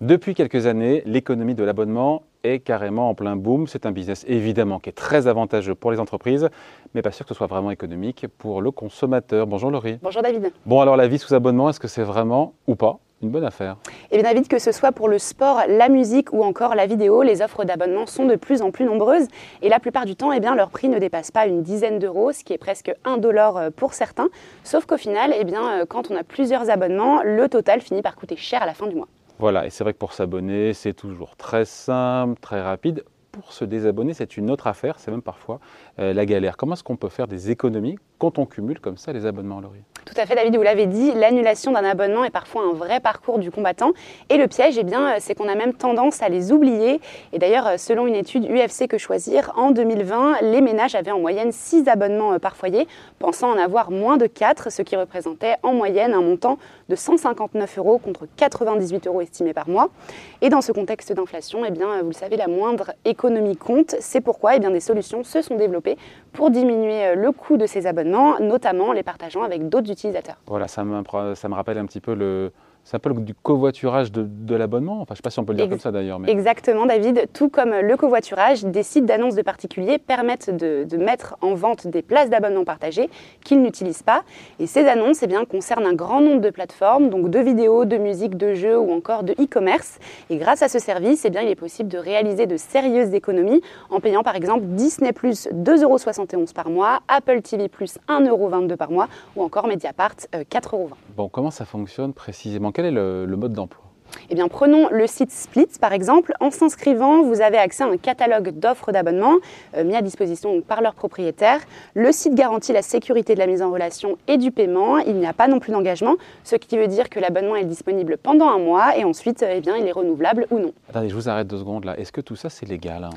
Depuis quelques années, l'économie de l'abonnement est carrément en plein boom. C'est un business évidemment qui est très avantageux pour les entreprises, mais pas sûr que ce soit vraiment économique pour le consommateur. Bonjour Laurie. Bonjour David. Bon alors la vie sous abonnement, est-ce que c'est vraiment ou pas une bonne affaire? Et eh bien David, que ce soit pour le sport, la musique ou encore la vidéo, les offres d'abonnement sont de plus en plus nombreuses et la plupart du temps, eh bien, leur prix ne dépasse pas une dizaine d'euros, ce qui est presque un dollar euh, pour certains. Sauf qu'au final, eh bien, euh, quand on a plusieurs abonnements, le total finit par coûter cher à la fin du mois. Voilà, et c'est vrai que pour s'abonner, c'est toujours très simple, très rapide pour se désabonner, c'est une autre affaire, c'est même parfois euh, la galère. Comment est-ce qu'on peut faire des économies quand on cumule comme ça les abonnements, Laurie? Tout à fait, David, vous l'avez dit, l'annulation d'un abonnement est parfois un vrai parcours du combattant. Et le piège, eh c'est qu'on a même tendance à les oublier. Et d'ailleurs, selon une étude UFC Que Choisir, en 2020, les ménages avaient en moyenne 6 abonnements euh, par foyer, pensant en avoir moins de 4, ce qui représentait en moyenne un montant de 159 euros contre 98 euros estimés par mois. Et dans ce contexte d'inflation, eh vous le savez, la moindre économie compte. C'est pourquoi eh des solutions se sont développées pour diminuer euh, le coût de ces abonnements, notamment les partageant avec d'autres utilisateurs. Voilà, ça me, ça me rappelle un petit peu le, un peu du covoiturage de, l'abonnement. Enfin, je ne sais pas si on peut le dire comme ça d'ailleurs. Exactement, David. Tout comme le covoiturage, des sites d'annonces de particuliers permettent de, mettre en vente des places d'abonnement partagées qu'ils n'utilisent pas. Et ces annonces eh bien, concernent un grand nombre de plateformes, donc de vidéos, de musique, de jeux ou encore de e-commerce. Et grâce à ce service, eh bien, il est possible de réaliser de sérieuses économies en payant par exemple Disney Plus 2,71€ par mois, Apple TV Plus 1,22€ par mois ou encore Mediapart 4,20€. Euh, bon, comment ça fonctionne précisément? Quel est le, mode d'emploi eh bien, prenons le site Split par exemple. En s'inscrivant, vous avez accès à un catalogue d'offres d'abonnement euh, mis à disposition par leurs propriétaires. Le site garantit la sécurité de la mise en relation et du paiement. Il n'y a pas non plus d'engagement, ce qui veut dire que l'abonnement est disponible pendant un mois et ensuite, eh bien, il est renouvelable ou non. Attendez, je vous arrête deux secondes là. Est-ce que tout ça c'est légal hein?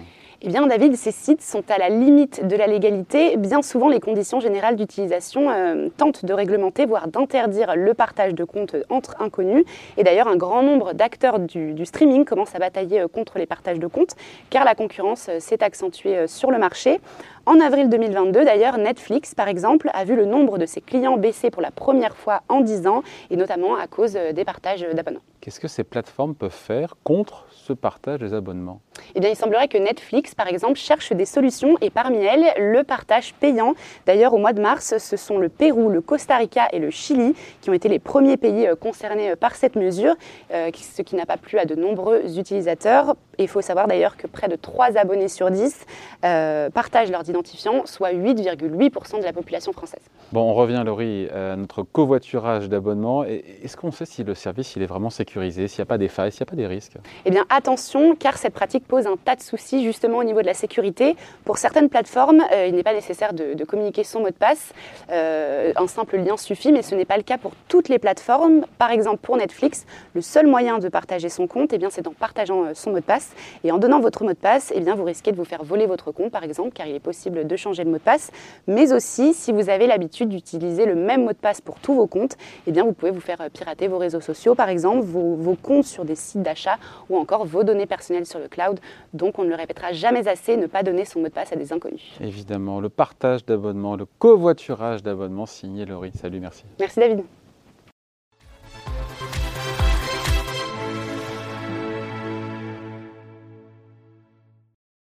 Eh bien, David, ces sites sont à la limite de la légalité. Bien souvent, les conditions générales d'utilisation euh, tentent de réglementer, voire d'interdire le partage de comptes entre inconnus. Et d'ailleurs, un grand nombre d'acteurs du, streaming commencent à batailler euh, contre les partages de comptes, car la concurrence euh, s'est accentuée sur le marché. En avril 2022, d'ailleurs, Netflix, par exemple, a vu le nombre de ses clients baisser pour la première fois en 10 ans, et notamment à cause des partages d'abonnements. Qu'est-ce que ces plateformes peuvent faire contre ce partage des abonnements? Eh bien, il semblerait que Netflix, par exemple, cherche des solutions et parmi elles, le partage payant. D'ailleurs, au mois de mars, ce sont le Pérou, le Costa Rica et le Chili qui ont été les premiers pays euh, concernés euh, par cette mesure, euh, ce qui n'a pas plu à de nombreux utilisateurs. il faut savoir d'ailleurs que près de 3 abonnés sur 10 partagent leur soit 8,8% de la population française. Bon, on revient, Laurie, à notre covoiturage d'abonnement. Est-ce qu'on sait si le service il est vraiment sécurisé s'il n'y a pas des failles, s'il n'y a pas des risques? Eh bien, attention, car cette pratique pose un tas de soucis justement au niveau de la sécurité. Pour certaines plateformes, euh, il n'est pas nécessaire de, communiquer son mot de passe. Euh, un simple lien suffit, mais ce n'est pas le cas pour toutes les plateformes. Par exemple, pour Netflix, le seul moyen de partager son compte, eh bien, c'est en partageant euh, son mot de passe. Et en donnant votre mot de passe, eh bien, vous risquez de vous faire voler votre compte, par exemple, car il est possible de changer le mot de passe. Mais aussi, si vous avez l'habitude d'utiliser le même mot de passe pour tous vos comptes, eh bien, vous pouvez vous faire pirater vos réseaux sociaux, par exemple, vos vos, comptes sur des sites d'achat ou encore vos données personnelles sur le cloud. Donc on ne le répétera jamais assez, ne pas donner son mot de passe à des inconnus. Évidemment, le partage d'abonnement, le covoiturage d'abonnement signé Laurie. Salut, merci. Merci David.